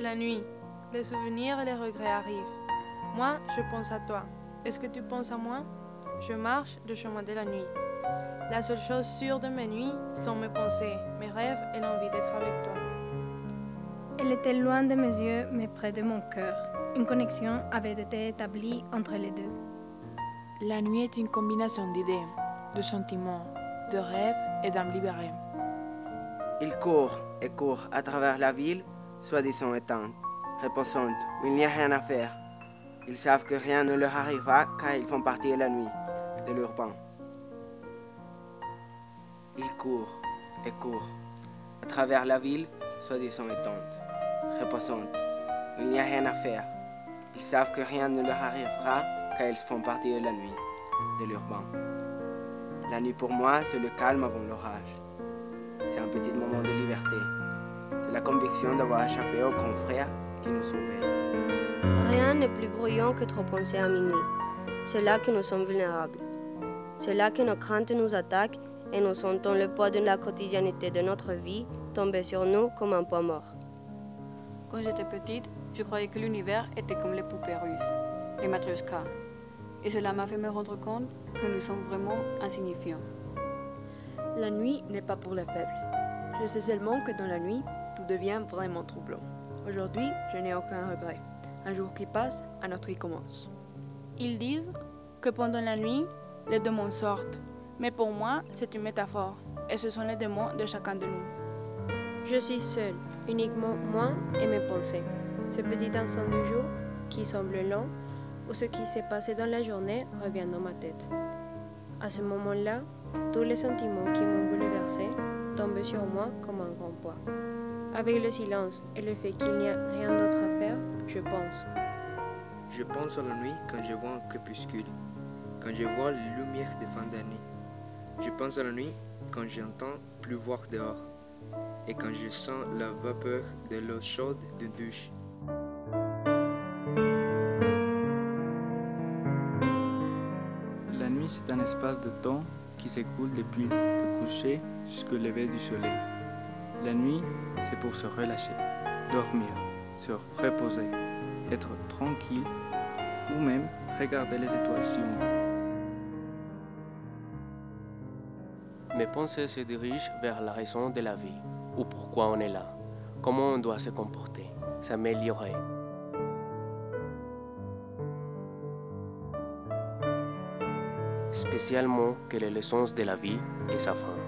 La nuit, les souvenirs et les regrets arrivent. Moi, je pense à toi. Est-ce que tu penses à moi? Je marche le chemin de la nuit. La seule chose sûre de mes nuits sont mes pensées, mes rêves et l'envie d'être avec toi. Elle était loin de mes yeux, mais près de mon cœur. Une connexion avait été établie entre les deux. La nuit est une combinaison d'idées, de sentiments, de rêves et d'âmes libérées. Ils courent et courent à travers la ville, soi-disant éteinte, reposante, où il n'y a rien à faire. Ils savent que rien ne leur arrivera car ils font partie de la nuit, de l'urbain. Ils courent et courent à travers la ville, soi-disant éteinte, reposante, il n'y a rien à faire. Ils savent que rien ne leur arrivera car ils font partie de la nuit, de l'urbain. La nuit pour moi, c'est le calme avant l'orage. C'est un petit moment de liberté. La conviction d'avoir échappé aux grands frères qui nous sauvaient. Rien n'est plus bruyant que trop penser à minuit. C'est là que nous sommes vulnérables. C'est là que nos craintes nous attaquent et nous sentons le poids de la quotidiennité de notre vie tomber sur nous comme un poids mort. Quand j'étais petite, je croyais que l'univers était comme les poupées russes, les matryoshka. Et cela m'a fait me rendre compte que nous sommes vraiment insignifiants. La nuit n'est pas pour les faibles. Je sais seulement que dans la nuit, tout devient vraiment troublant. Aujourd'hui, je n'ai aucun regret. Un jour qui passe, un autre qui commence. Ils disent que pendant la nuit, les démons sortent. Mais pour moi, c'est une métaphore. Et ce sont les démons de chacun de nous. Je suis seule, uniquement moi et mes pensées. Ce petit instant du jour, qui semble long, ou ce qui s'est passé dans la journée revient dans ma tête. À ce moment-là, tous les sentiments qui m'ont bouleversé tombent sur moi comme un grand poids. Avec le silence et le fait qu'il n'y a rien d'autre à faire, je pense. Je pense à la nuit quand je vois un crépuscule, quand je vois les lumières de fin d'année. Je pense à la nuit quand j'entends pleuvoir dehors et quand je sens la vapeur de l'eau chaude de douche. La nuit, c'est un espace de temps qui s'écoule depuis le coucher jusqu'au lever du soleil. La nuit, c'est pour se relâcher, dormir, se reposer, être tranquille ou même regarder les étoiles si on. Mes pensées se dirigent vers la raison de la vie, ou pourquoi on est là, comment on doit se comporter, s'améliorer. Spécialement que les leçons de la vie et sa fin.